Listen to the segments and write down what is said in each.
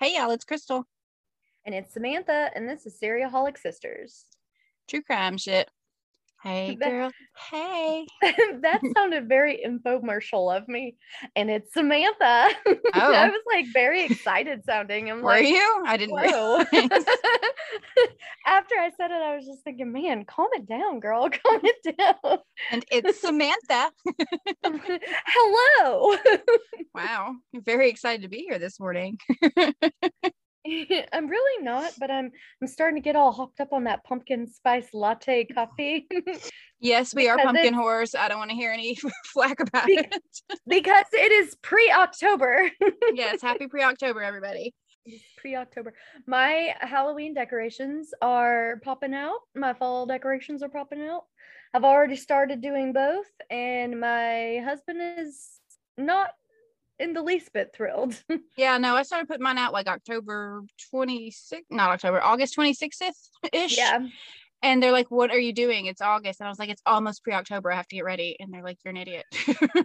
Hey y'all, it's Crystal. And it's Samantha, and this is Seriaholic Sisters. True crime shit. Hey That- girl. Hey. that sounded very infomercial of me. And it's Samantha. Oh. I was like very excited sounding. I'm Were like, you? I didn't know. After I said it, I was just thinking, man, calm it down, girl. Calm it down. and it's Samantha. Hello. Wow. I'm very excited to be here this morning. I'm really not, but I'm I'm starting to get all hopped up on that pumpkin spice latte coffee. Yes, we are pumpkin whores. I don't want to hear any flack about Be- it. because it is pre-October. yes, happy pre-October, everybody. pre-October. My Halloween decorations are popping out. My fall decorations are popping out. I've already started doing both, and my husband is not in the least bit thrilled. Yeah, no, I started putting mine out like October 26th, not October, August 26th ish. yeah, And they're like, what are you doing? It's August. And I was like, it's almost pre-October. I have to get ready. And they're like, you're an idiot.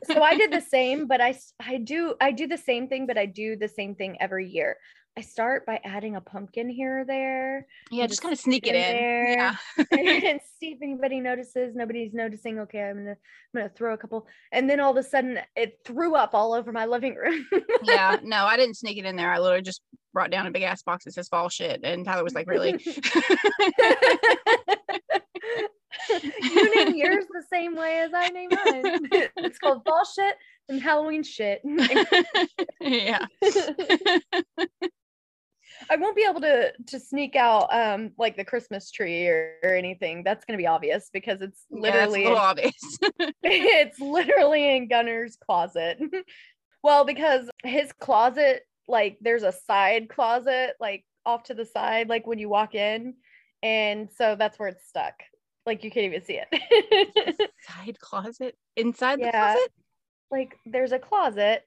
so I did the same, but I, I do I do the same thing, but I do the same thing every year. I start by adding a pumpkin here or there. Yeah, just kind of sneak it in there. Yeah. and see if anybody notices. Nobody's noticing. Okay, I'm gonna I'm gonna throw a couple, and then all of a sudden it threw up all over my living room. yeah. No, I didn't sneak it in there. I literally just brought down a big ass box that says fall shit. And Tyler was like, really? you name yours the same way as I name mine. it's called fall shit and Halloween shit. yeah. I won't be able to to sneak out um like the Christmas tree or, or anything. That's gonna be obvious because it's Yeah, literally little in- obvious. it's literally in Gunner's closet. well, because his closet, like there's a side closet, like off to the side, like when you walk in. And so that's where it's stuck. Like you can't even see it. Side closet inside the closet. like there's a closet,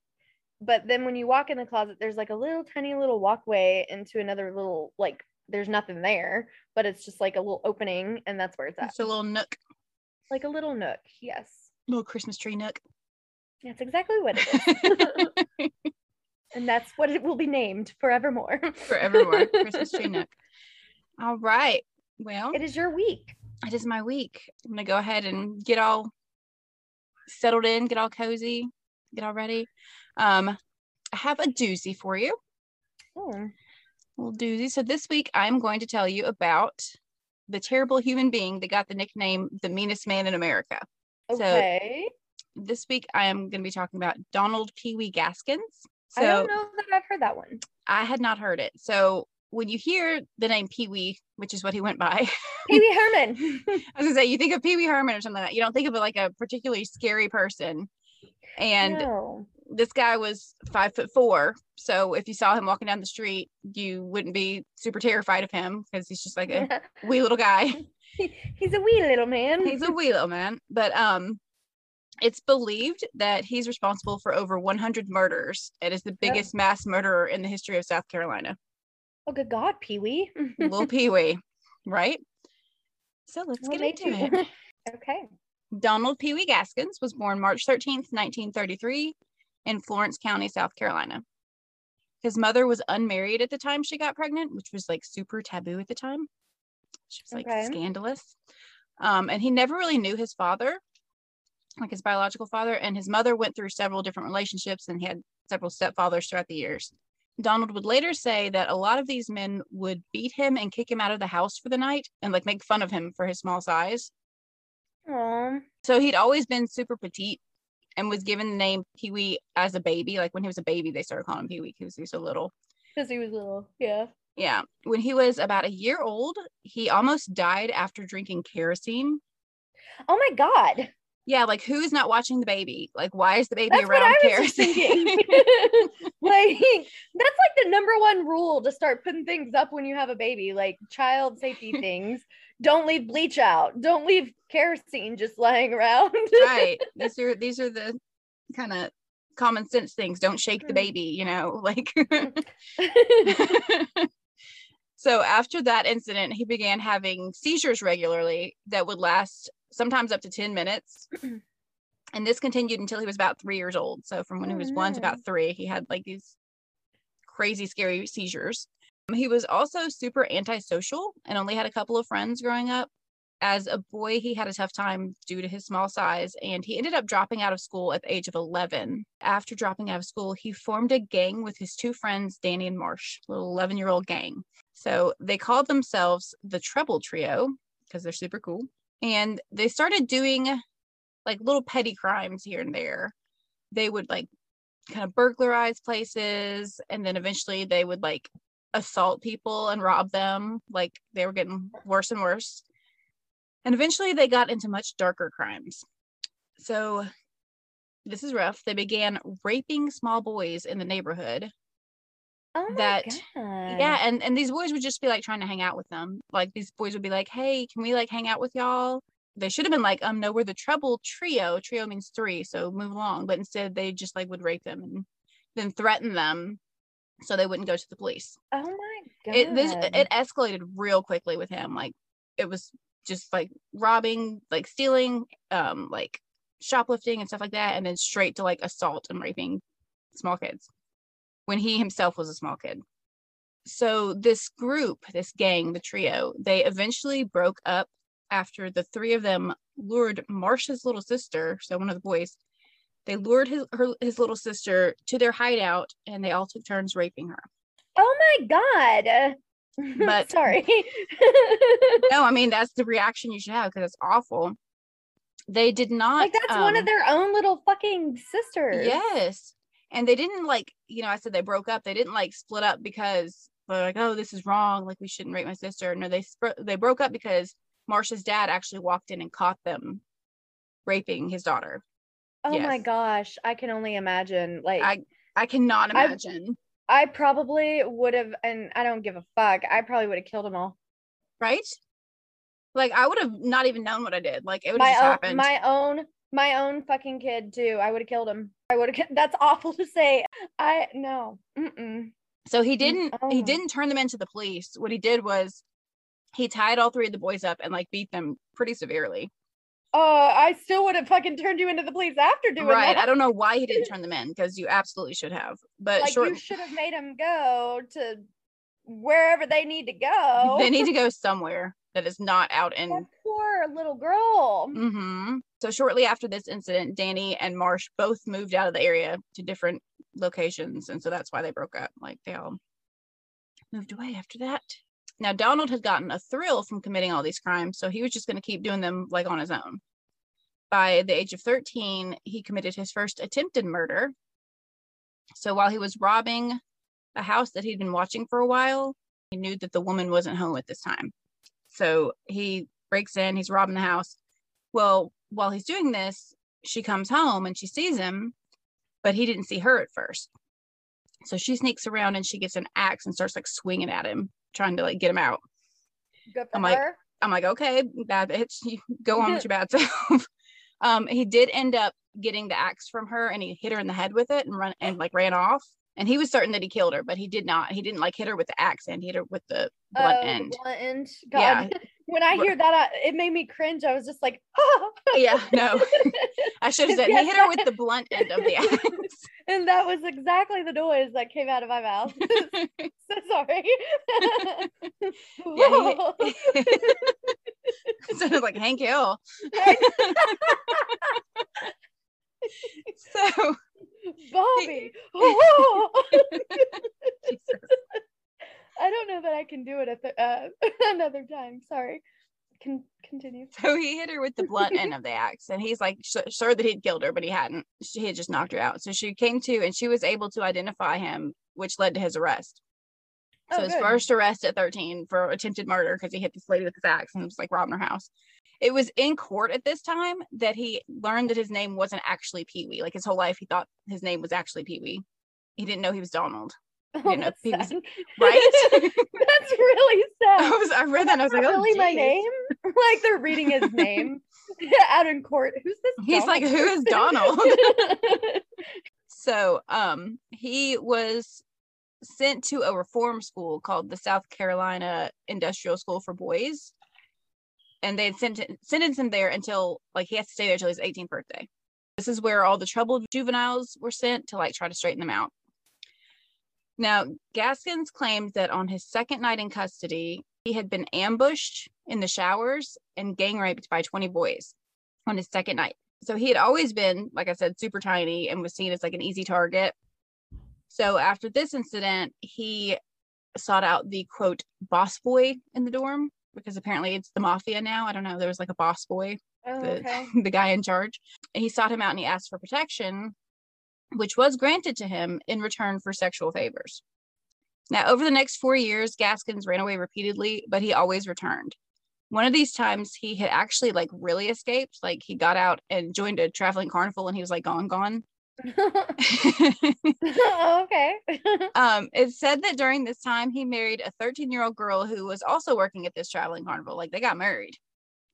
but then when you walk in the closet, there's like a little tiny little walkway into another little like there's nothing there, but it's just like a little opening, and that's where it's at. It's a little nook, like a little nook. Yes. little Christmas tree nook. That's exactly what it is. and that's what it will be named forevermore. Forevermore. Christmas tree nook. All right. Well, It is your week. it is my week. I'm gonna go ahead and get all settled in, get all cozy, get all ready. Um, I have a doozy for you. Oh, little doozy. So this week I'm going to tell you about the terrible human being that got the nickname the meanest man in America. So okay. this week I am going to be talking about Donald Pee Wee Gaskins. So I don't know that I've heard that one. I had not heard it. So when you hear the name Pee Wee, which is what he went by, Pee Wee Herman. I was gonna say you think of Pee Wee Herman or something like that. You don't think of it like a particularly scary person. And no. This guy was five foot four. So if you saw him walking down the street, you wouldn't be super terrified of him because he's just like a wee little guy. He's a wee little man. he's a wee little man. But um it's believed that he's responsible for over 100 murders and is the biggest mass murderer in the history of South Carolina. oh, good God, Pee Wee. Little Pee Wee, right? So let's What get into you- it. okay. Donald Pee Wee Gaskins was born March 13th, 1933, in Florence County, South Carolina. His mother was unmarried at the time she got pregnant, which was like super taboo at the time. She was like Okay. scandalous. Um, and he never really knew his father, like his biological father, and his mother went through several different relationships and he had several stepfathers throughout the years. Donald would later say that a lot of these men would beat him and kick him out of the house for the night and like make fun of him for his small size. Aw. So he'd always been super petite and was given the name Pee Wee as a baby. Like when he was a baby, they started calling him Pee Wee because he was so little. Because he was little. Yeah. Yeah. When he was about a year old, he almost died after drinking kerosene. Oh my god. Yeah, like who's not watching the baby? Like, why is the baby That's around I was just kerosene? like that's like the number one rule to start putting things up when you have a baby, like child safety things. Don't leave bleach out. Don't leave kerosene just lying around. right. These are these are the kind of common sense things. Don't shake the Mm. baby, you know, like So after that incident, he began having seizures regularly that would last sometimes up to 10 minutes. and this continued until he was about three years old. So from when he Oh, was one to about three, he had like these crazy, scary seizures. He was also super antisocial and only had a couple of friends growing up. As a boy, he had a tough time due to his small size, and he ended up dropping out of school at the age of 11. After dropping out of school, he formed a gang with his two friends, Danny and Marsh, a little 11 year old gang. So they called themselves the Trouble Trio because they're super cool. And they started doing like little petty crimes here and there. They would like kind of burglarize places, and then eventually they would like assault people and rob them. Like they were getting worse and worse. And eventually they got into much darker crimes. So this is rough. They began raping small boys in the neighborhood. oh that- God. Yeah, and and these boys would just be like trying to hang out with them. Like these boys would be like, "Hey, can we like hang out with y'all?" They should have been like, "Um, no, we're the trouble trio. Trio means three, so move along." But instead, they just like would rape them and then threaten them, so they wouldn't go to the police. Oh my god. It this it escalated real quickly with him. Like it was just like robbing, like stealing, um, like shoplifting and stuff like that, and then straight to like assault and raping small kids when he himself was a small kid. So this group, this gang, the trio, they eventually broke up after the three of them lured Marsha's little sister, so one of the boys, they lured his her, his little sister to their hideout and they all took turns raping her. Oh my god. But- sorry. No, I mean that's the reaction you should have because it's awful. They did not like that's one of um, their own little fucking sisters. Yes. And they didn't like, you know, I said they broke up. They didn't like split up because they're like, oh, this is wrong. Like we shouldn't rape my sister. No, they sp- they broke up because Marsha's dad actually walked in and caught them raping his daughter. Oh my gosh, I can only imagine. Like I I cannot imagine, I probably would have, and I don't give a fuck. I probably would have killed them all. right? Like I would have not even known what I did. Like it would have just own, happened. my own, my own fucking kid too. I would have killed him. I would have. That's awful to say. I no. Mm-mm. So he didn't oh. he didn't turn them into the police. What he did was he tied all three of the boys up and like beat them pretty severely. Uh, I still would have fucking turned you into the police after doing right. that. I don't know why he didn't turn them in because you absolutely should have. But like short you should have made them go to wherever they need to go. they need to go somewhere that is not out in That poor little girl. Mm-hmm. So shortly after this incident, Danny and Marsh both moved out of the area to different locations, and so that's why they broke up. Like they all moved away after that. Now Donald had gotten a thrill from committing all these crimes, so he was just going to keep doing them like on his own. By the age of 13, he committed his first attempted murder. So while he was robbing a house that he'd been watching for a while, he knew that the woman wasn't home at this time. So he breaks in, he's robbing the house. Well, while he's doing this, she comes home and she sees him, but he didn't see her at first. So she sneaks around and she gets an axe and starts like swinging at him, trying to like get him out. Good for I'm like, her. I'm like, okay, bad bitch, you go on with your bad self. um, he did end up getting the axe from her and he hit her in the head with it and run and like ran off. And he was certain that he killed her, but he did not. He didn't like hit her with the axe and hit her with the blunt Oh, end. blunt end. God. Yeah. when I hear that, I, it made me cringe. I was just like, oh. Yeah, no. I should have said Yes, he hit her with the blunt end of the axe. and that was exactly the noise that came out of my mouth. so sorry. Yeah, it sounded like Hank Hill. so Bobby. Jesus. I don't know that I can do it at the, uh, another time. Sorry. Can continue. So he hit her with the blunt end of the axe, and he's like su- sure that he'd killed her, but he hadn't. He had just knocked her out. So she came to, and she was able to identify him, which led to his arrest. So Oh, his good. first arrest at 13 for attempted murder because he hit this lady with his axe and was like robbing her house. It was in court at this time that he learned that his name wasn't actually Pee Wee. Like his whole life, he thought his name was actually Pee Wee. He didn't know he was Donald. Oh, you know, that's he was- sad. right? that's really I sad. was I read that and I was like, oh, really my name? like they're reading his name out in court. Who's this? He's like, Donald who is? Donald? So um he was sent to a reform school called the South Carolina Industrial School for Boys. And they had sent sentenced him there until like he has to stay there until his 18th birthday. This is where all the troubled juveniles were sent to like try to straighten them out. Now, Gaskins claimed that on his second night in custody, he had been ambushed in the showers and gang raped by 20 boys on his second night. So he had always been, like I said, super tiny and was seen as like an easy target. So after this incident, he sought out the quote boss boy in the dorm because apparently it's the mafia now. I don't know. There was like a boss boy, Oh, the, okay. the guy in charge. And he sought him out and he asked for protection, which was granted to him in return for sexual favors. Now, over the next four years, Gaskins ran away repeatedly, but he always returned. One of these times, he had actually like really escaped. Like he got out and joined a traveling carnival, and he was like gone, gone. Oh, okay. um, it said that during this time, he married a 13 year old girl who was also working at this traveling carnival. Like they got married.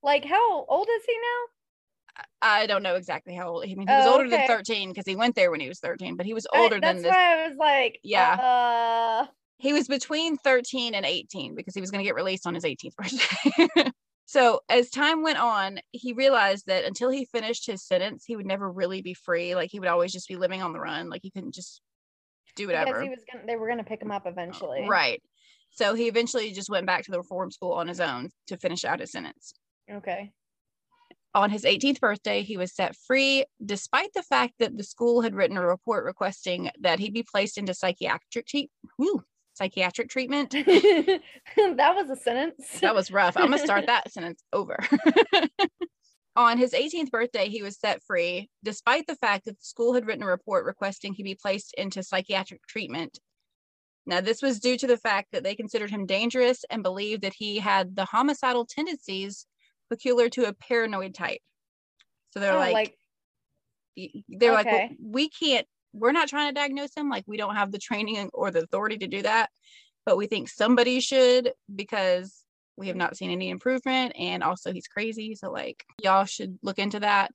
like how old is he now? I don't know exactly how old. I mean, he was Oh, older than 13 because he went there when he was 13, but he was I- older that's than this. That's why I was like, Yeah. Uh, he was between 13 and 18 because he was going to get released on his 18th birthday. So as time went on, he realized that until he finished his sentence, he would never really be free. Like he would always just be living on the run. Like he couldn't just do whatever. because he was gonna, they were gonna pick him up eventually. Right. So he eventually just went back to the reform school on his own to finish out his sentence. Okay. On his 18th birthday, he was set free, despite the fact that the school had written a report requesting that he be placed into psychiatric whew, psychiatric treatment. that was a sentence. That was rough. I'm gonna start that sentence over. On his 18th birthday, he was set free, despite the fact that the school had written a report requesting he be placed into psychiatric treatment. Now, this was due to the fact that they considered him dangerous and believed that he had the homicidal tendencies peculiar to a paranoid type. So they're Oh, like, y- they're like, well, we can't, we're not trying to diagnose him. Like, we don't have the training or the authority to do that, but we think somebody should because we have not seen any improvement. And also, he's crazy. So, like, y'all should look into that.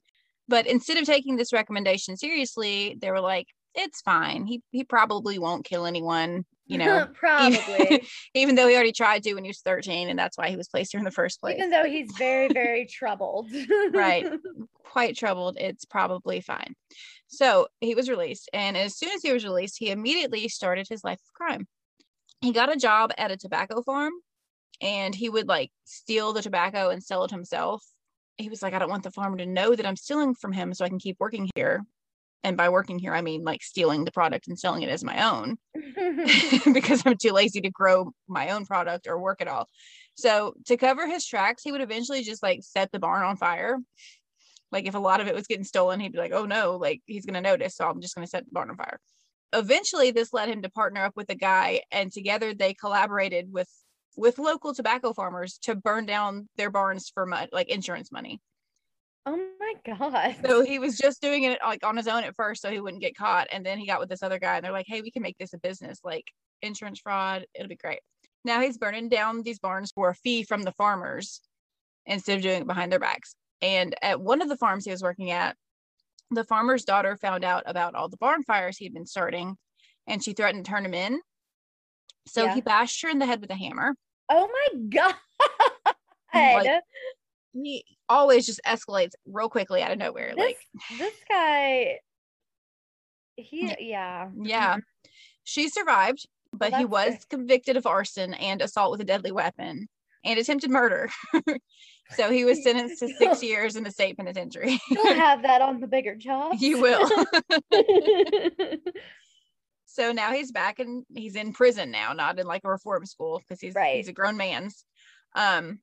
But instead of taking this recommendation seriously, they were like, it's fine. He, he probably won't kill anyone, you know, probably. even though he already tried to when he was 13. And that's why he was placed here in the first place. Even though he's very, very troubled. Right. Quite troubled, it's probably fine. So he was released. And as soon as he was released, he immediately started his life of crime. He got a job at a tobacco farm and he would like steal the tobacco and sell it himself. He was like, I don't want the farmer to know that I'm stealing from him so I can keep working here. And by working here, I mean like stealing the product and selling it as my own because I'm too lazy to grow my own product or work at all. So to cover his tracks, he would eventually just like set the barn on fire. Like if a lot of it was getting stolen, he'd be like, "Oh no!" Like he's gonna notice, so I'm just gonna set the barn on fire. Eventually, this led him to partner up with a guy, and together they collaborated with with local tobacco farmers to burn down their barns for like insurance money. oh my god. So he was just doing it like on his own at first, so he wouldn't get caught. And then he got with this other guy, and they're like, "Hey, we can make this a business, like insurance fraud. It'll be great." Now he's burning down these barns for a fee from the farmers instead of doing it behind their backs. And at one of the farms he was working at, the farmer's daughter found out about all the barn fires he'd been starting, and she threatened to turn him in. So Yeah. he bashed her in the head with a hammer. oh my god. Like, He always just escalates real quickly out of nowhere. this, Like, this guy he Yeah. yeah. yeah, mm-hmm. she survived, but he was good. convicted of arson and assault with a deadly weapon and attempted murder. so he was sentenced to six years in the state penitentiary. You'll have that on the bigger job. you will. so now he's back and he's in prison now, not in like a reform school because he's Right. he's a grown man. Um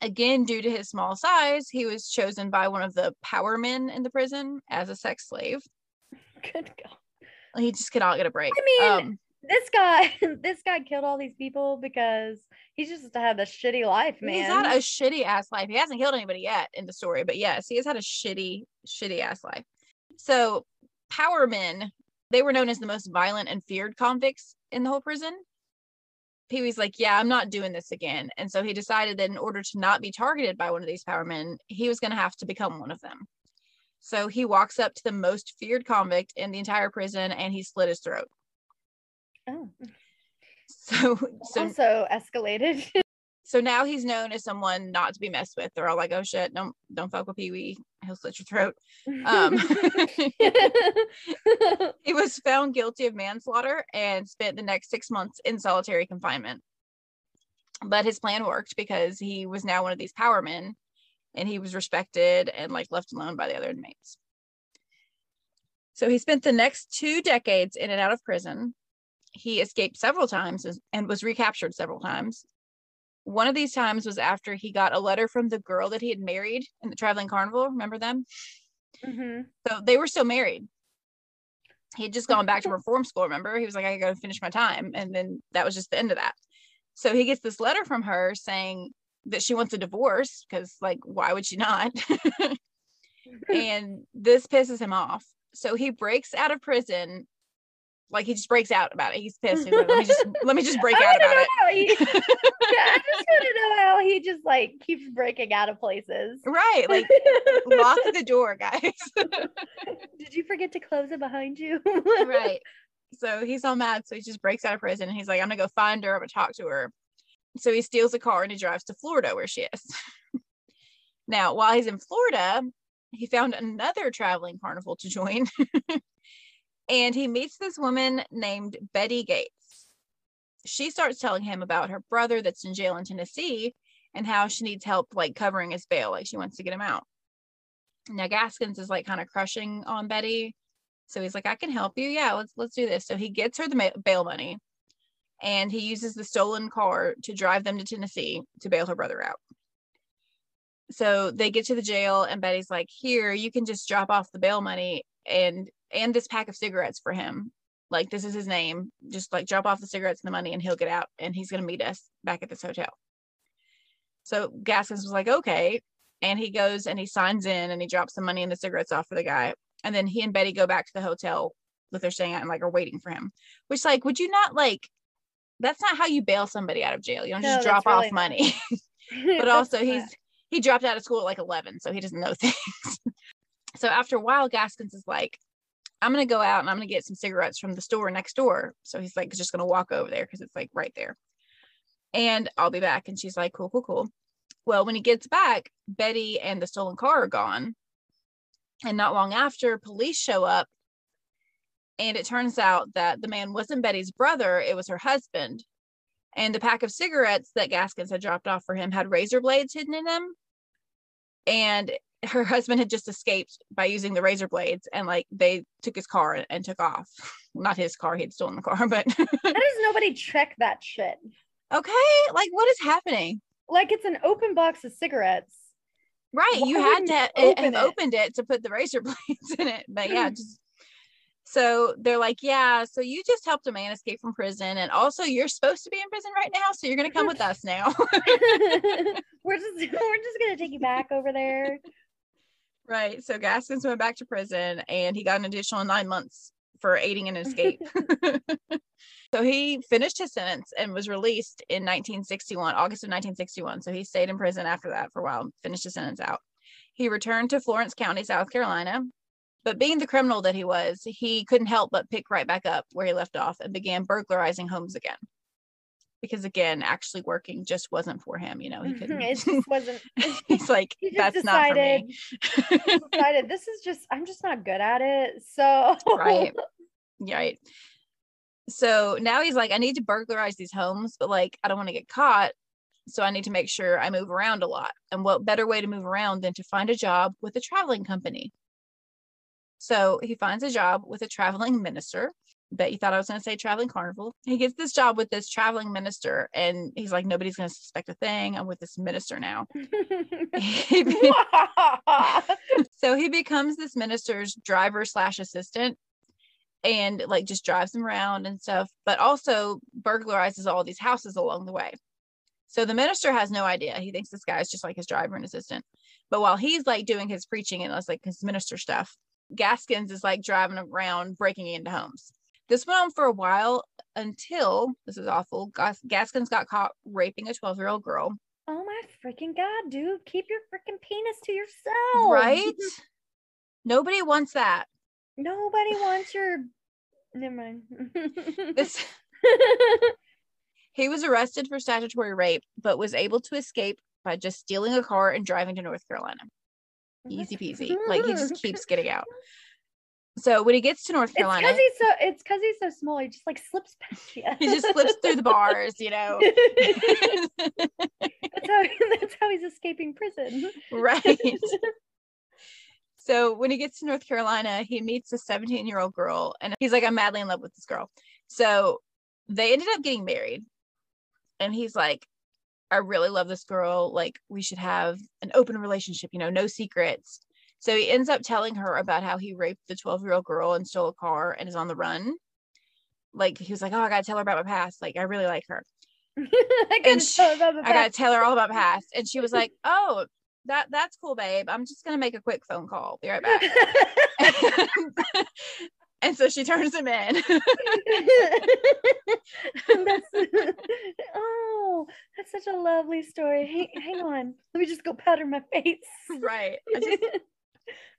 again, due to his small size, he was chosen by one of the power men in the prison as a sex slave. Good God. He just cannot get a break. I mean, um, this guy this guy killed all these people because he's just had a shitty life, man. He's had a shitty ass life. He hasn't killed anybody yet in the story, but yes, he has had a shitty, shitty ass life. So, power men, they were known as the most violent and feared convicts in the whole prison. Pee Wee's like, Yeah, I'm not doing this again. And so he decided that in order to not be targeted by one of these power men, he was going to have to become one of them. So he walks up to the most feared convict in the entire prison and he slit his throat. Oh. So, so also escalated. so now he's known as someone not to be messed with. They're all like, "Oh shit, don't don't fuck with Pee Wee. He'll slit your throat." Um, he was found guilty of manslaughter and spent the next six months in solitary confinement. But his plan worked because he was now one of these power men, and he was respected and like left alone by the other inmates. So he spent the next two decades in and out of prison. He escaped several times and was recaptured several times. One of these times was after he got a letter from the girl that he had married in the traveling carnival. Remember them? hmm So they were still married. He had just gone back to reform school. Remember, he was like, "I gotta finish my time," and then that was just the end of that. So he gets this letter from her saying that she wants a divorce because, like, why would she not? and this pisses him off. So he breaks out of prison. Like he just breaks out about it. He's pissed. He's like, let me just let me just break out about it. he- yeah, I just want to know how he just like keeps breaking out of places. Right. Like lock the door, guys. Did you forget to close it behind you? right. So he's all mad. So he just breaks out of prison and he's like, I'm gonna go find her. I'm gonna talk to her. So he steals a car and he drives to Florida where she is. now, while he's in Florida, he found another traveling carnival to join. And he meets this woman named Betty Gates. She starts telling him about her brother that's in jail in Tennessee and how she needs help like covering his bail, like she wants to get him out. Now Gaskins is like kind of crushing on Betty. So he's like, I can help you. Yeah, let's let's do this. So he gets her the bail money and he uses the stolen car to drive them to Tennessee to bail her brother out. So they get to the jail and Betty's like, "Here, you can just drop off the bail money and and this pack of cigarettes for him. Like this is his name. Just like drop off the cigarettes and the money and he'll get out and he's going to meet us back at this hotel." So Gaskins was like, "Okay." And he goes and he signs in and he drops the money and the cigarettes off for the guy. And then he and Betty go back to the hotel that they're staying at and like are waiting for him. Which like, would you not like that's not how you bail somebody out of jail. You don't No, just drop off really not. money. but also he's he dropped out of school at like 11, so he doesn't know things. So after a while, Gaskins is like, I'm gonna go out and I'm gonna get some cigarettes from the store next door. So he's like just gonna walk over there because it's like right there. And I'll be back. And she's like, cool, cool, cool. Well, when he gets back, Betty and the stolen car are gone. And not long after, police show up. And it turns out that the man wasn't Betty's brother, it was her husband. And the pack of cigarettes that Gaskins had dropped off for him had razor blades hidden in them. And her husband had just escaped by using the razor blades and like they took his car and took off. Not his car, he had stolen the car, but How does nobody check that shit? okay, like what is happening? Like it's an open box of cigarettes. Right. Why you had to open have it? opened it to put the razor blades in it. But yeah, hmm. just so they're like, yeah, so you just helped a man escape from prison. And also you're supposed to be in prison right now. So you're gonna come hmm. with us now. we're just we're just gonna take you back over there. Right. So Gaskins went back to prison and he got an additional nine months for aiding in an escape. so he finished his sentence and was released in 1961, August of 1961. So he stayed in prison after that for a while, finished his sentence out. He returned to Florence County, South Carolina. But being the criminal that he was, he couldn't help but pick right back up where he left off and began burglarizing homes again. Because again, actually working just wasn't for him. You know, he mm-hmm, couldn't. it just wasn't. He's like, he that's not for me. decided this is just I'm just not good at it. So right right so now he's like i need to burglarize these homes but like i don't want to get caught so i need to make sure i move around a lot and what better way to move around than to find a job with a traveling company so he finds a job with a traveling minister bet you thought i was going to say traveling carnival he gets this job with this traveling minister and he's like nobody's going to suspect a thing i'm with this minister now so he becomes this minister's driver slash assistant and like just drives them around and stuff, but also burglarizes all these houses along the way. So the minister has no idea. He thinks this guy is just like his driver and assistant. But while he's like doing his preaching and it's like his minister stuff, Gaskins is like driving around breaking into homes. This went on for a while until this is awful. Gas- Gaskins got caught raping a 12 year old girl. Oh my freaking god, dude! Keep your freaking penis to yourself, Right? Nobody wants that. Nobody wants your. Never mind. This he was arrested for statutory rape, but was able to escape by just stealing a car and driving to North Carolina. Easy peasy. Like he just keeps getting out. So when he gets to North Carolina, It's because he's so. It's because he's so small. He just like slips past you. he just slips through the bars, you know. that's how. That's how he's escaping prison. right. So when he gets to North Carolina, he meets a 17 year old girl and he's like, I'm madly in love with this girl. So they ended up getting married. And he's like, I really love this girl. Like, we should have an open relationship, you know, no secrets. So he ends up telling her about how he raped the 12 year old girl and stole a car and is on the run. Like, he was like, Oh, I got to tell her about my past. Like, I really like her. I gotta And sh- tell about I got to tell her all about my past. And she was like, Oh, that that's cool, babe. I'm just going to make a quick phone call. Be right back. and so she turns him in. that's, oh, that's such a lovely story. Hang, hang on. Let me just go powder my face. right. I just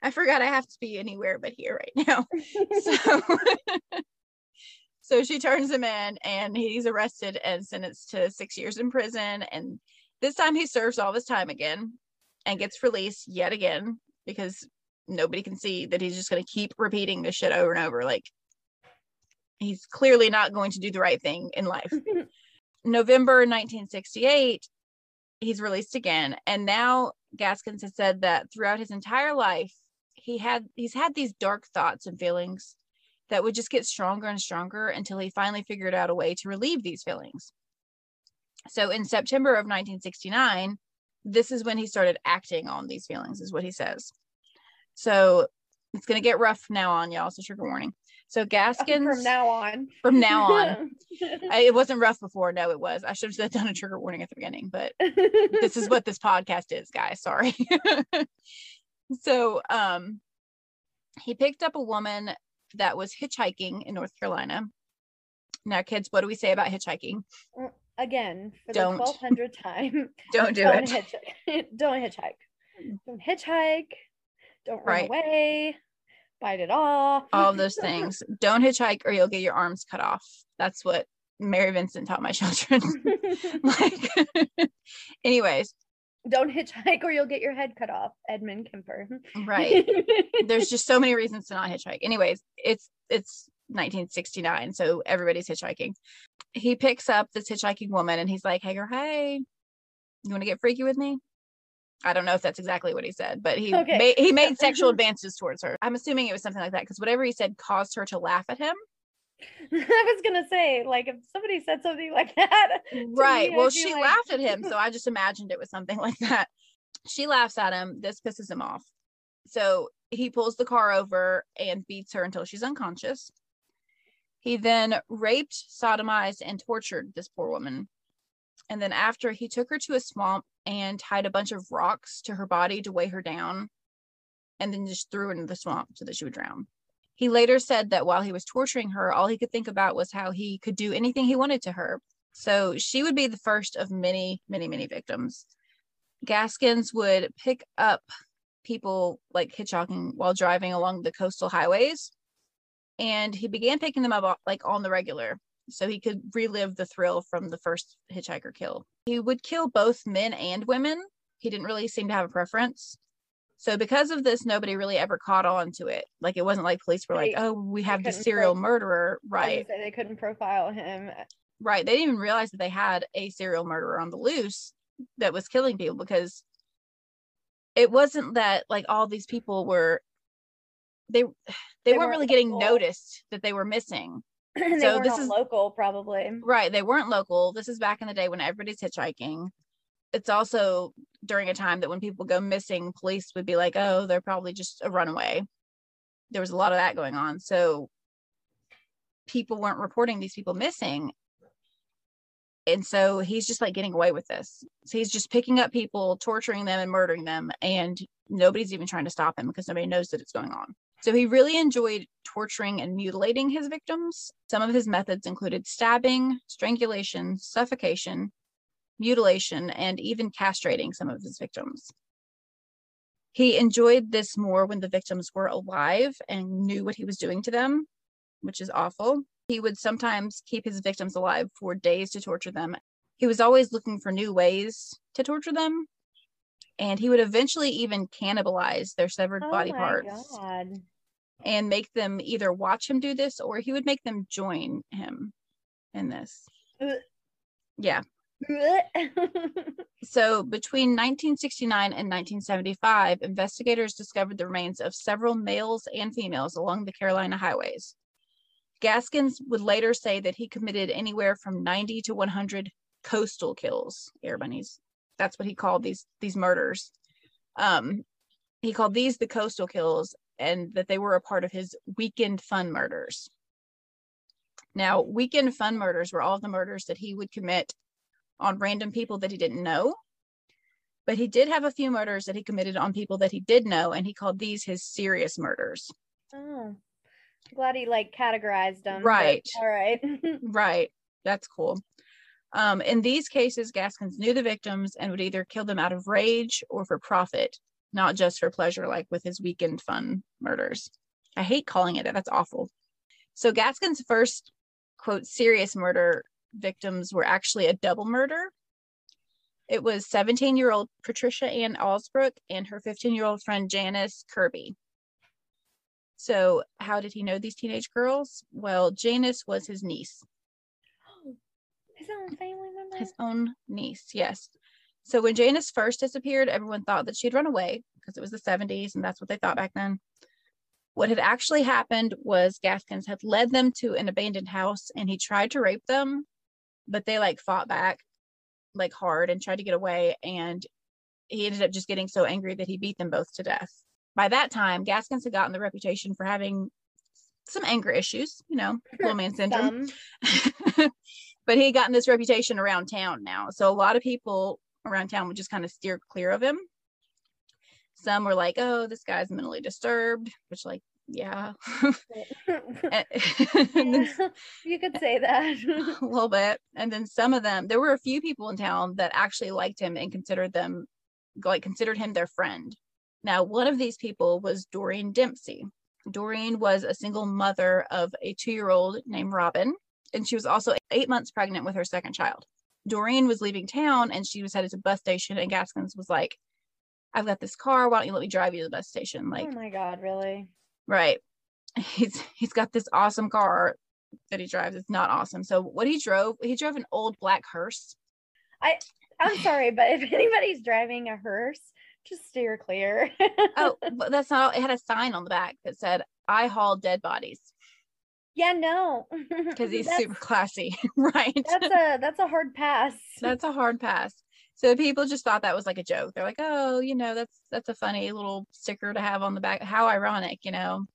I forgot I have to be anywhere but here right now. So So she turns him in and he's arrested and sentenced to 6 years in prison and this time he serves all his time again and gets released yet again because nobody can see that he's just going to keep repeating this shit over and over like he's clearly not going to do the right thing in life. November 1968, he's released again. And now Gaskins has said that throughout his entire life, he had he's had these dark thoughts and feelings that would just get stronger and stronger until he finally figured out a way to relieve these feelings. So in September of 1969, this is when he started acting on these feelings, is what he says. So it's gonna get rough now on y'all. So trigger warning. So Gaskins From now on. from now on. I, it wasn't rough before. No, it was. I should have done a trigger warning at the beginning, but this is what this podcast is, guys. Sorry. so, um, he picked up a woman that was hitchhiking in North Carolina. Now, kids, what do we say about hitchhiking? Again, for Don't. the twelve hundred time. Don't do don't it. Hitchhike. don't hitchhike. Don't hitchhike. Don't run Right. away. Bite it off. All of those things. Don't hitchhike or you'll get your arms cut off. That's what Mary Vincent taught my children. like, anyways, don't hitchhike or you'll get your head cut off. Edmund Kemper. right. there's just so many reasons to not hitchhike. Anyways, it's it's 1969, so everybody's hitchhiking. He picks up this hitchhiking woman and he's like, "Hey, girl, hey, you want to get freaky with me?" I don't know if that's exactly what he said, but he Okay. made, he made uh-huh. sexual advances towards her. I'm assuming it was something like that because whatever he said caused her to laugh at him. I was gonna say, like, if somebody said something like that, Right. me, well, she like- laughed at him, so I just imagined it was something like that. She laughs at him. This pisses him off. So he pulls the car over and beats her until she's unconscious. He then raped, sodomized, and tortured this poor woman. And then after he took her to a swamp and tied a bunch of rocks to her body to weigh her down, and then just threw her into the swamp so that she would drown. He later said that while he was torturing her, all he could think about was how he could do anything he wanted to her. So she would be the first of many, many, many victims. Gaskins would pick up people like hitchhiking while driving along the coastal highways. And he began picking them up like on the regular so he could relive the thrill from the first hitchhiker kill. He would kill both men and women. He didn't really seem to have a preference. So because of this, nobody really ever caught on to it. Like it wasn't like police were like, "Oh, we have the serial murderer." Right. they couldn't profile him. Right. They didn't even realize that they had a serial murderer on the loose that was killing people because it wasn't that like all these people were they they, They weren't weren't really getting noticed that they were missing. they So this is- local, probably. Right. They weren't local. This is back in the day when everybody's hitchhiking. It's also during a time that when people go missing, police would be like, oh, they're probably just a runaway. There was a lot of that going on. So people weren't reporting these people missing. And so he's just like getting away with this. So he's just picking up people, torturing them, and murdering them. And nobody's even trying to stop him because nobody knows that it's going on. So he really enjoyed torturing and mutilating his victims. Some of his methods included stabbing, strangulation, suffocation, mutilation, and even castrating some of his victims. He enjoyed this more when the victims were alive and knew what he was doing to them, which is awful. He would sometimes keep his victims alive for days to torture them. He was always looking for new ways to torture them. And he would eventually even cannibalize their severed Oh body parts God. and make them either watch him do this or he would make them join him in this. Ugh. Yeah. So between 1969 and 1975, investigators discovered the remains of several males and females along the Carolina highways. Gaskins would later say that he committed anywhere from 90 to 100 coastal kills, air bunnies. That's what he called these these murders. Um, he called these the coastal kills, and that they were a part of his weekend fun murders. Now, weekend fun murders were all the murders that he would commit on random people that he didn't know. But he did have a few murders that he committed on people that he did know, and he called these his serious murders. oh, glad he like categorized them. Right. All right. Right. That's cool. Um, in these cases, Gaskins knew the victims and would either kill them out of rage or for profit, not just for pleasure, like with his weekend fun murders. I hate calling it that. That's awful. So Gaskins' first quote serious murder victims were actually a double murder. It was 17 year old Patricia Ann Alsbrook and her 15 year old friend Janice Kirby. So, how did he know these teenage girls? Well, Janice was his niece, His own family member. his own niece, yes. So, when Janice first disappeared, everyone thought that she'd run away because it was the 70s and that's what they thought back then. What had actually happened was Gaskins had led them to an abandoned house and he tried to rape them, but they like fought back like hard and tried to get away. And he ended up just getting so angry that he beat them both to death. By that time, Gaskins had gotten the reputation for having some anger issues, you know, little man syndrome. But he had gotten this reputation around town now. So a lot of people around town would just kind of steer clear of him. Some were like, oh, this guy's mentally disturbed, which, like, yeah. And- and then you could say that. a little bit. And then some of them, there were a few people in town that actually liked him and considered them, like, considered him their friend. Now, one of these people was Doreen Dempsey. Doreen was a single mother of a two year old named Robin, and she was also eight months pregnant with her second child. Doreen was leaving town and she was headed to the bus station, and Gaskins was like, I've got this car. Why don't you let me drive you to the bus station? Oh like, oh my god, really? right. He's he's got this awesome car that he drives. It's not awesome. So what he drove, he drove an old black hearse. I I'm sorry, but if anybody's driving a hearse, just steer clear. Oh, but that's not all. It had a sign on the back that said, I haul dead bodies yeah, no. because he's That's- super classy. right. That's a that's a hard pass. That's a hard pass. So people just thought that was like a joke. They're like, oh, you know, that's that's a funny little sticker to have on the back. How ironic, you know?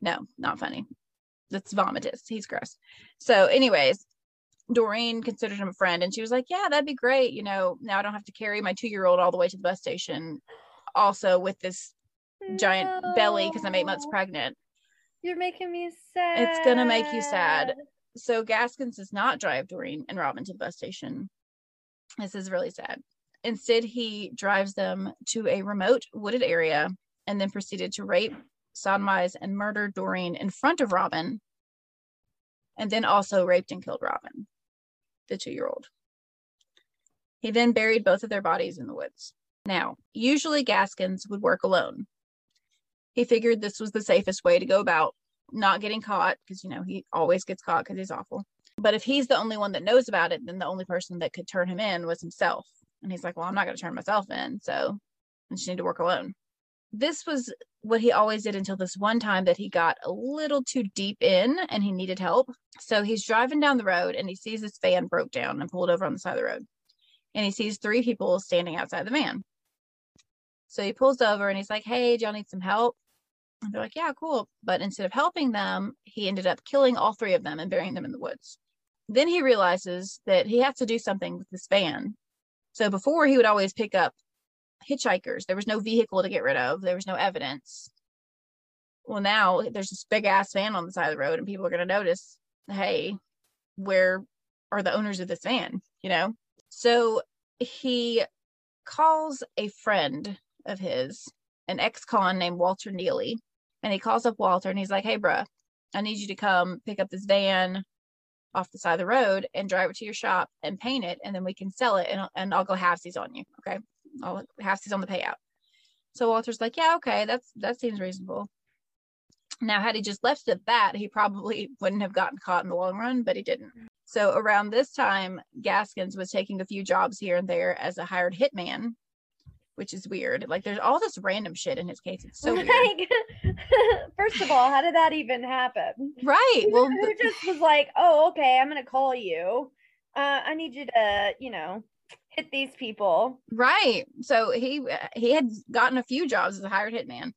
No, not funny. That's vomitous. He's gross. So, anyways, Doreen considered him a friend and she was like, Yeah, that'd be great. You know, now I don't have to carry my two year old all the way to the bus station. Also with this giant belly because I'm eight months pregnant. You're making me sad. It's gonna make you sad. So Gaskins does not drive Doreen and Robin to the bus station. This is really sad. Instead, he drives them to a remote wooded area and then proceeded to rape, sodomize, and murder Doreen in front of Robin. And then also raped and killed Robin, the two year old. He then buried both of their bodies in the woods. Now, usually Gaskins would work alone. He figured this was the safest way to go about not getting caught because, you know, he always gets caught because he's awful. But if he's the only one that knows about it, then the only person that could turn him in was himself. And he's like, well, I'm not going to turn myself in. So I just need to work alone. This was what he always did until this one time that he got a little too deep in and he needed help. So he's driving down the road and he sees this van broke down and pulled over on the side of the road. And he sees three people standing outside the van. So he pulls over and he's like, hey, do y'all need some help? And they're like, yeah, cool. But instead of helping them, he ended up killing all three of them and burying them in the woods. Then he realizes that he has to do something with this van. So before he would always pick up hitchhikers. There was no vehicle to get rid of. There was no evidence. Well, now there's this big ass van on the side of the road, and people are going to notice, hey, where are the owners of this van? You know? So he calls a friend of his, an ex con named Walter Neely, and he calls up Walter and he's like, hey, bruh, I need you to come pick up this van off the side of the road and drive it to your shop and paint it, and then we can sell it, and, and I'll go halvesies on you. Okay. I'll halvesies on the payout. So Walter's like, yeah, okay, that's that seems reasonable. Now, had he just left it at that, he probably wouldn't have gotten caught in the long run, but he didn't. So around this time, Gaskins was taking a few jobs here and there as a hired hitman, which is weird. Like there's all this random shit in his case. It's so like, weird. first of all, how did that even happen? Right. Well, Who just was like, oh, okay, I'm gonna call you. Uh, I need you to, you know, hit these people. Right. So he he had gotten a few jobs as a hired hitman.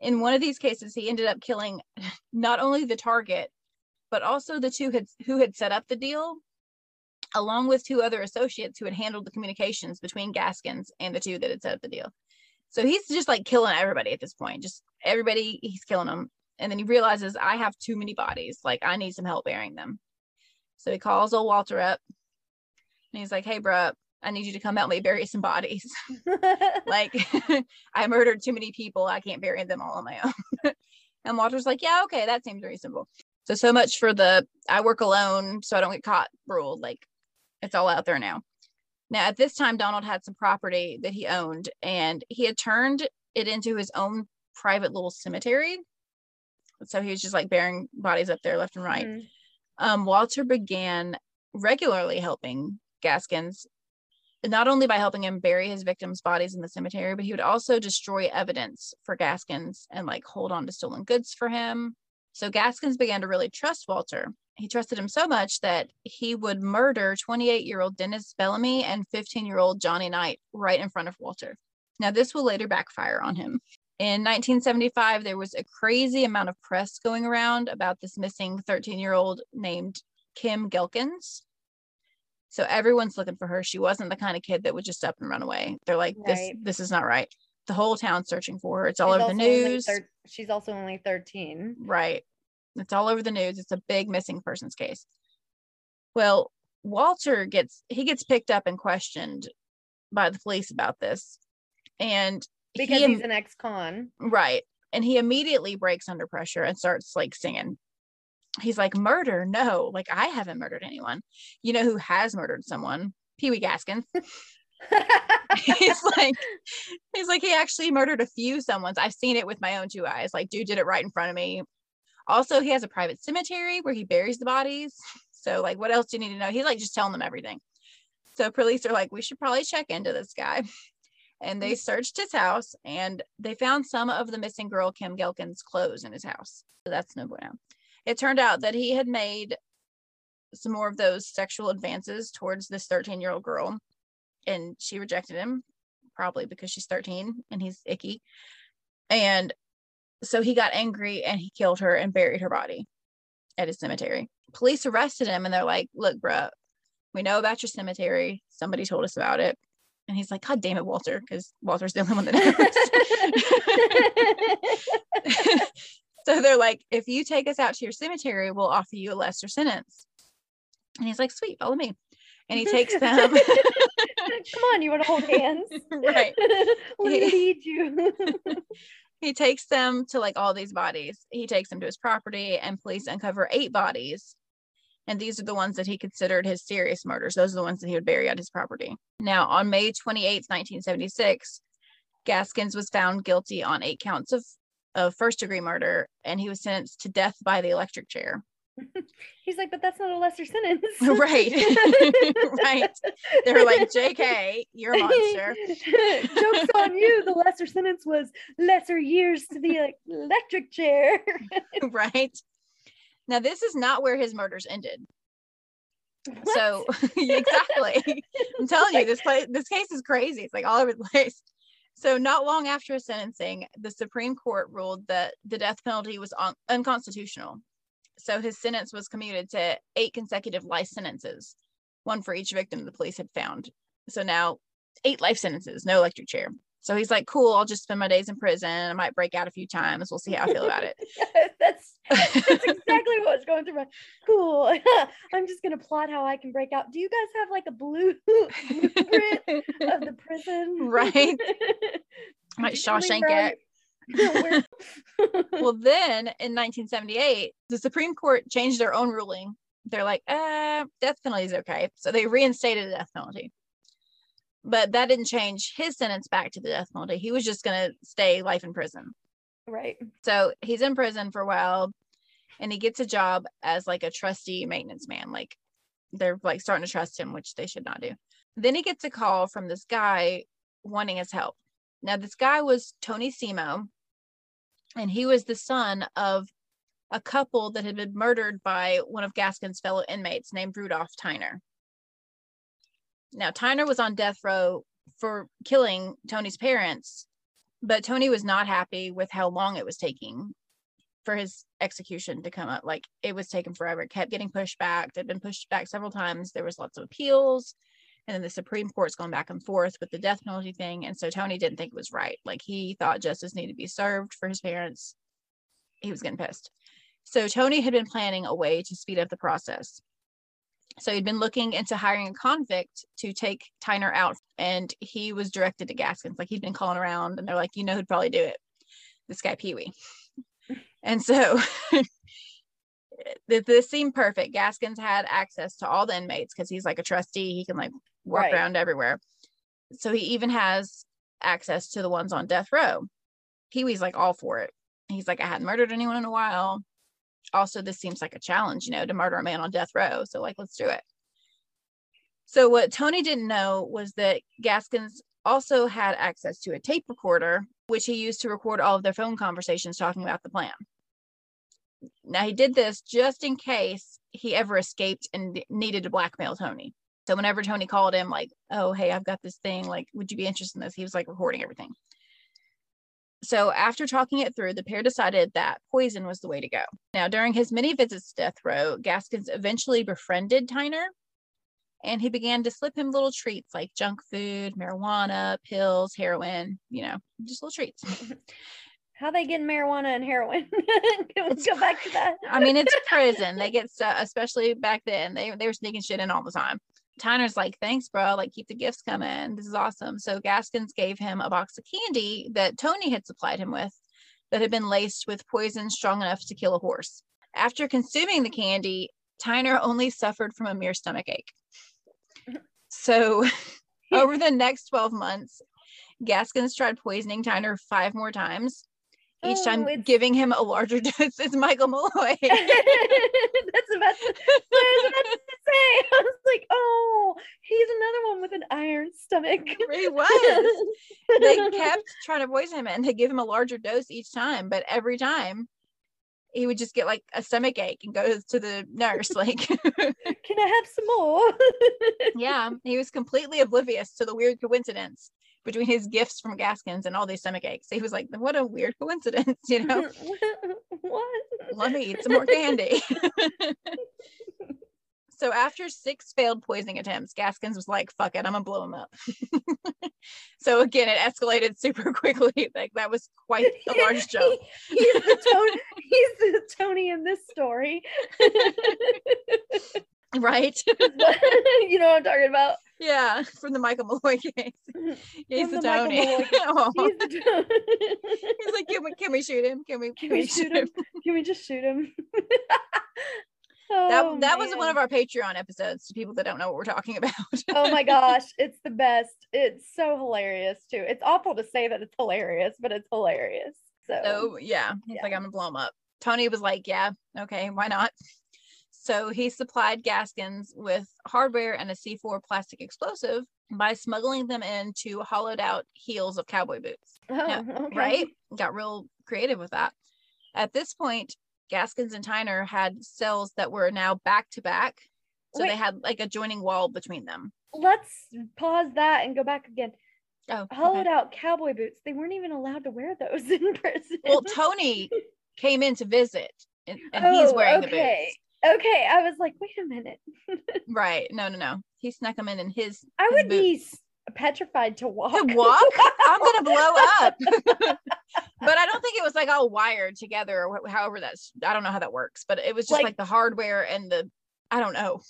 In one of these cases, he ended up killing not only the target, but also the two had, who had set up the deal, along with two other associates who had handled the communications between Gaskins and the two that had set up the deal. So he's just like killing everybody at this point. Just everybody, he's killing them. And then he realizes I have too many bodies. Like I need some help burying them. So he calls old Walter up and he's like, Hey, bro, I need you to come help me bury some bodies. like I murdered too many people. I can't bury them all on my own. and Walter's like, yeah, okay, that seems reasonable. So, so much for the I work alone so I don't get caught rule. Like it's all out there now. Now, at this time, Donald had some property that he owned and he had turned it into his own private little cemetery. So he was just like burying bodies up there left and right. Mhm. Um, Walter began regularly helping Gaskins not only by helping him bury his victims' bodies in the cemetery, but he would also destroy evidence for Gaskins and like hold on to stolen goods for him. So Gaskins began to really trust Walter. He trusted him so much that he would murder 28 year old Dennis Bellamy and 15 year old Johnny Knight right in front of Walter. Now, this will later backfire on him. In 1975, there was a crazy amount of press going around about this missing 13 year old named Kim Ghelkins. So everyone's looking for her. She wasn't the kind of kid that would just up and run away. They're like, this, Right. this is not right. The whole town's searching for her. It's all She's over the news. thir- she's also only 13. Right. It's all over the news. It's a big missing persons case. Well, Walter gets he gets picked up and questioned by the police about this. And Because he, he's an ex-con. right. And he immediately breaks under pressure and starts like singing. He's like, murder? No, like I haven't murdered anyone. You know who has murdered someone? Pee Wee Gaskins. he's like, he's like, he actually murdered a few someone's. I've seen it with my own two eyes. Like, dude did it right in front of me. Also, he has a private cemetery where he buries the bodies. So, like, what else do you need to know? He's like just telling them everything. So, police are like, we should probably check into this guy. And they mm. searched his house and they found some of the missing girl, Kim Ghelkin's clothes in his house. So, that's no bueno. It turned out that he had made some more of those sexual advances towards this 13 year old girl and she rejected him probably because she's 13 and he's icky and so he got angry and he killed her and buried her body at his cemetery. Police arrested him and they're like look bruh we know about your cemetery. Somebody told us about it. And he's like god damn it walter because walter's the only one that knows. So they're like if you take us out to your cemetery we'll offer you a lesser sentence. And he's like sweet follow me. And he takes them. Come on, you want to hold hands? right. Let me lead you. He takes them to like all these bodies. He takes them to his property, and police uncover eight bodies. And these are the ones that he considered his serious murders. Those are the ones that he would bury at his property. Now, on May 28, 1976, Gaskins was found guilty on eight counts of, of first degree murder, and he was sentenced to death by the electric chair. He's like, but that's not a lesser sentence. Right. Right. They were like, JK, you're a monster. Joke's on you. The lesser sentence was lesser years to the electric chair. right. Now, this is not where his murders ended. So exactly, I'm telling you, this place, this case is crazy. It's like all over the place. So, not long after his sentencing, the Supreme Court ruled that the death penalty was un- unconstitutional. So, his sentence was commuted to eight consecutive life sentences, one for each victim the police had found. So, now eight life sentences, no electric chair. So he's like, cool, I'll just spend my days in prison. I might break out a few times. We'll see how I feel about it. that's, that's exactly what's going through my cool. I'm just gonna plot how I can break out. Do you guys have like a blue blueprint of the prison? Right. Might Shawshank it. well, then in 1978, the Supreme Court changed their own ruling. They're like, uh, death penalty is okay. So they reinstated the death penalty but that didn't change his sentence back to the death penalty. He was just going to stay life in prison. Right. So he's in prison for a while and he gets a job as like a trusty maintenance man. Like they're like starting to trust him, which they should not do. Then he gets a call from this guy wanting his help. Now, this guy was Tony Cimo, and he was the son of a couple that had been murdered by one of Gaskin's fellow inmates named Rudolph Tyner. Now, Tyner was on death row for killing Tony's parents, but Tony was not happy with how long it was taking for his execution to come up. Like it was taking forever. It kept getting pushed back. They'd been pushed back several times. There was lots of appeals. And then the Supreme Court's gone back and forth with the death penalty thing. And so Tony didn't think it was right. Like he thought justice needed to be served for his parents. He was getting pissed. So Tony had been planning a way to speed up the process. So he'd been looking into hiring a convict to take Tyner out, and he was directed to Gaskins. Like he'd been calling around, and they're like, you know who'd probably do it? This guy Pee Wee. and so this seemed perfect. Gaskins had access to all the inmates because he's like a trustee. He can like walk right. around everywhere. So he even has access to the ones on death row. Pee Wee's like all for it. He's like, I hadn't murdered anyone in a while also this seems like a challenge, you know, to murder a man on death row. So like, let's do it. So what Tony didn't know was that Gaskins also had access to a tape recorder, which he used to record all of their phone conversations talking about the plan. Now he did this just in case he ever escaped and needed to blackmail Tony. So whenever Tony called him, like, oh, hey, I've got this thing, like, would you be interested in this? He was like recording everything. So, after talking it through, the pair decided that poison was the way to go. Now, during his many visits to death row, Gaskins eventually befriended Tyner and he began to slip him little treats like junk food, marijuana, pills, heroin, you know, just little treats. How they getting marijuana and heroin? We go back to that? I mean, it's prison. They get stuff, especially back then. They they were sneaking shit in all the time. Tyner's like, thanks, bro. Like, keep the gifts coming. This is awesome. So Gaskins gave him a box of candy that Tony had supplied him with that had been laced with poison strong enough to kill a horse. After consuming the candy, Tyner only suffered from a mere stomach ache. So over the next 12 months, Gaskins tried poisoning Tyner five more times each oh, time giving him a larger dose is Michael Malloy. That's about to, I about to say. I was like, oh, he's another one with an iron stomach. He was. they kept trying to poison him and they give him a larger dose each time, but every time he would just get like a stomach ache and go to the nurse like can i have some more yeah he was completely oblivious to the weird coincidence between his gifts from Gaskins and all these stomach aches. He was like, what a weird coincidence, you know? what? Let me eat some more candy. so after six failed poisoning attempts, Gaskins was like, fuck it, I'm gonna blow him up. so again, it escalated super quickly. Like that was quite a large joke. He, he's, the Tony, he's the Tony in this story. Right? you know what I'm talking about? Yeah, from the Michael Malloy case. He's the, the Tony. oh. He's the. He's like, can we, can we shoot him? Can we, can, can we, shoot him? him? Can we just shoot him? oh, that that man. was one of our Patreon episodes to people that don't know what we're talking about. oh my gosh, it's the best. It's so hilarious too. It's awful to say that it's hilarious, but it's hilarious. So, so yeah, yeah. like, I'm gonna blow him up. Tony was like, Yeah, okay, why not? So he supplied Gaskins with hardware and a C4 plastic explosive by smuggling them into hollowed out heels of cowboy boots. Oh, now, okay. Right? Got real creative with that. At this point, Gaskins and Tyner had cells that were now back to back. So Wait. they had like a joining wall between them. Let's pause that and go back again. Oh, hollowed okay. out cowboy boots. They weren't even allowed to wear those in prison. Well, Tony came in to visit, and, and he's Oh, wearing okay. the boots. Okay, I was like, wait a minute. Right? No, no, no. He snuck them in in his. I his would be petrified to walk. to walk. I'm gonna blow up. but I don't think it was like all wired together or however that's. I don't know how that works, but it was just Like- like, the hardware and the. I don't know.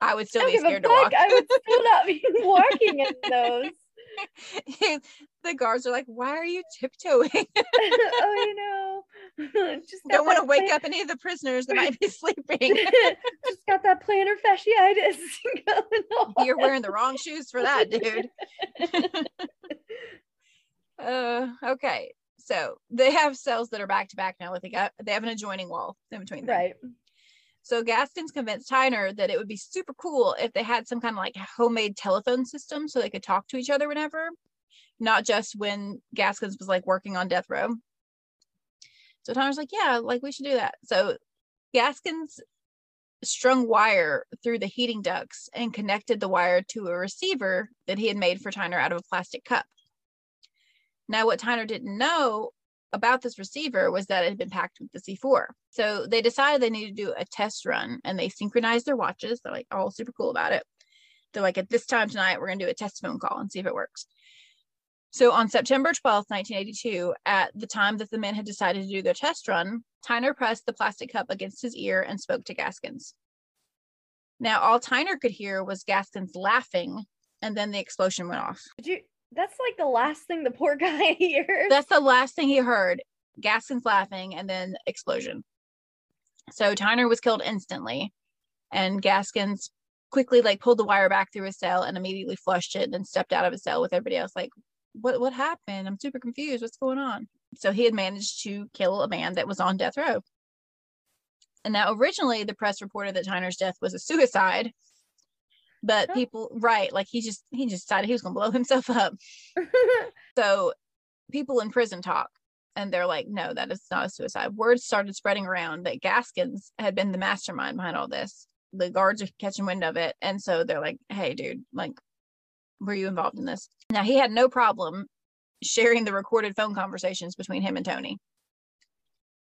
I would still I be don't give a scared to walk. I would still not be walking in those. The guards are like, "Why are you tiptoeing? oh, you know. Just don't want to wake plan- up any of the prisoners that might be sleeping." Just got that plantar fasciitis going on. You're wearing the wrong shoes for that, dude. uh, okay. So they have cells that are back to back now. With they got, they have an adjoining wall in between them. Right. So Gaskins convinced Tyner that it would be super cool if they had some kind of like homemade telephone system so they could talk to each other whenever, not just when Gaskins was like working on death row. So Tyner's like, yeah, like we should do that. So Gaskins strung wire through the heating ducts and connected the wire to a receiver that he had made for Tyner out of a plastic cup. Now, what Tyner didn't know about this receiver was that it had been packed with the C4. So they decided they needed to do a test run and they synchronized their watches. They're like all super cool about it. They're like, at this time tonight, we're going to do a test phone call and see if it works. So on September 12th, 1982, at the time that the men had decided to do their test run, Tyner pressed the plastic cup against his ear and spoke to Gaskins. Now, all Tyner could hear was Gaskins laughing, and then the explosion went off. Did you? That's like the last thing the poor guy hears. That's the last thing he heard. Gaskins laughing and then explosion. So Tyner was killed instantly, and Gaskins quickly like pulled the wire back through his cell and immediately flushed it and then stepped out of his cell with everybody else. Like, what what happened? I'm super confused. What's going on? So he had managed to kill a man that was on death row. And now originally the press reported that Tyner's death was a suicide. But Huh. people right, like he just he just decided he was gonna blow himself up. So people in prison talk and they're like, no, that is not a suicide. Words started spreading around that Gaskins had been the mastermind behind all this. The guards are catching wind of it. And so they're like, hey, dude, like, were you involved in this? Now, he had no problem sharing the recorded phone conversations between him and Tony.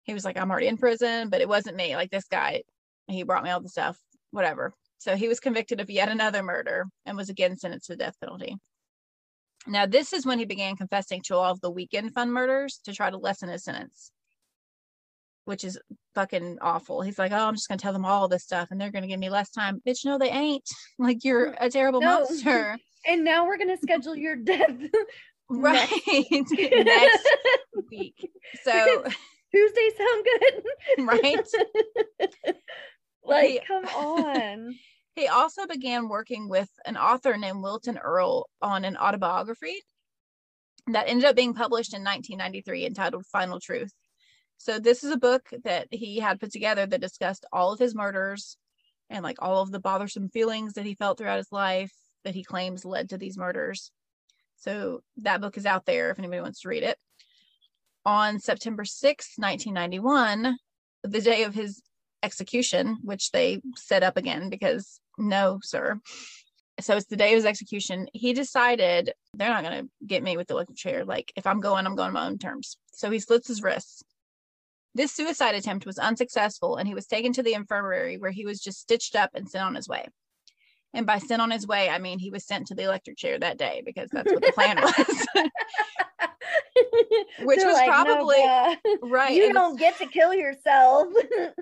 He was like, I'm already in prison, but it wasn't me. Like, this guy, he brought me all the stuff, whatever. So he was convicted of yet another murder and was again sentenced to death penalty. Now, this is when he began confessing to all of the weekend fund murders to try to lessen his sentence, which is fucking awful. He's like, Oh, I'm just going to tell them all this stuff and they're going to give me less time. Bitch, no, they ain't. Like, you're a terrible No. monster. and now we're gonna schedule your death. right. Next. Next week. So, Tuesday sound good? right. like, He- come on. He also began working with an author named Wilton Earle on an autobiography that ended up being published in 1993 entitled Final Truth. So, this is a book that he had put together that discussed all of his murders and like all of the bothersome feelings that he felt throughout his life that he claims led to these murders. So, that book is out there if anybody wants to read it. On September 6th, 1991, the day of his execution, which they set up again because no, sir. So it's the day of his execution. He decided they're not going to get me with the electric chair. Like, if I'm going, I'm going my own terms. So he slits his wrists. This suicide attempt was unsuccessful, and he was taken to the infirmary where he was just stitched up and sent on his way. And by sent on his way, I mean he was sent to the electric chair that day because that's what the plan was. Which They're was like, "No, probably- bruh, right. You don't get to kill yourself. and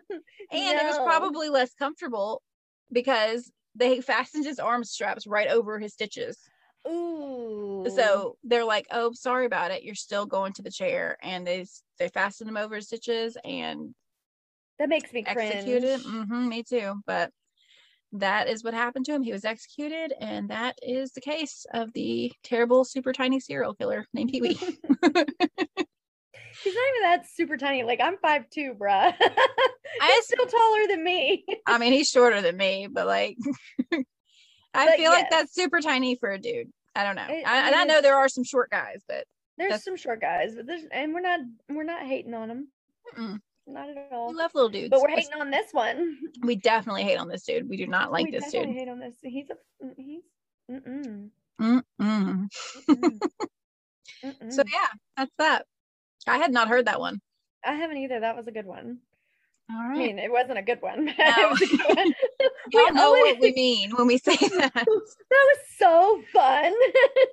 it was probably less comfortable because they fastened his arm straps right over his stitches. Ooh. So they're like, "Oh, sorry about it. You're still going to the chair," and they they fastened him over his stitches and that makes me cringe. executed. hmm me too. But that is what happened to him. He was executed, and that is the case of the terrible, super tiny serial killer named Pee Wee. He's not even that super tiny. Like I'm five two, bruh. I He's still taller than me. I mean, he's shorter than me, but like, I But feel like that's super tiny for a dude. I don't know. It- I, and I know there are some short guys, but There's some short guys, but there's and we're not we're not hating on them. Mm-mm. Not at all. we love little dudes. But we're hating on this one. We definitely hate on this dude. We do not like we this definitely dude. hate on this. He's a he's mm-mm. Mm-mm. Mm-mm. So yeah, that's that. I had not heard that one. I haven't either. That was a good one. All I mean, it wasn't a good one. No. it a good one. Y'all Wait, know what we mean when we say that. that was so fun.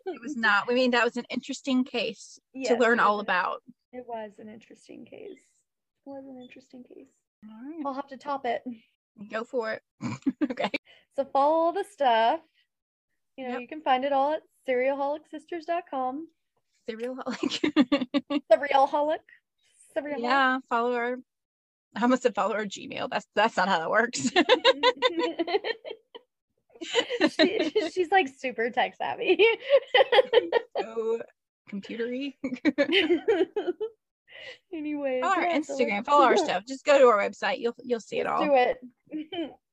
It was not. We mean that was an interesting case to learn all about. It was an interesting case. It was an interesting case. All right. I'll have to top it. Go for it. okay. So follow all the stuff. You know, Yep. you can find it all at serialholicsisters.com. Serial like Serialholic. Serialholic. yeah, follow our I almost said follow our Gmail. That's that's not how that works. she, she's like super tech savvy. so computery. anyway, follow our Instagram, follow our stuff. Just go to our website. You'll you'll see it all. do it.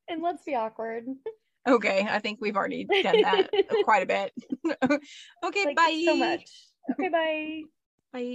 and let's be awkward. Okay. I think we've already done that quite a bit. okay, bye. so much. Okay, bye. Bye.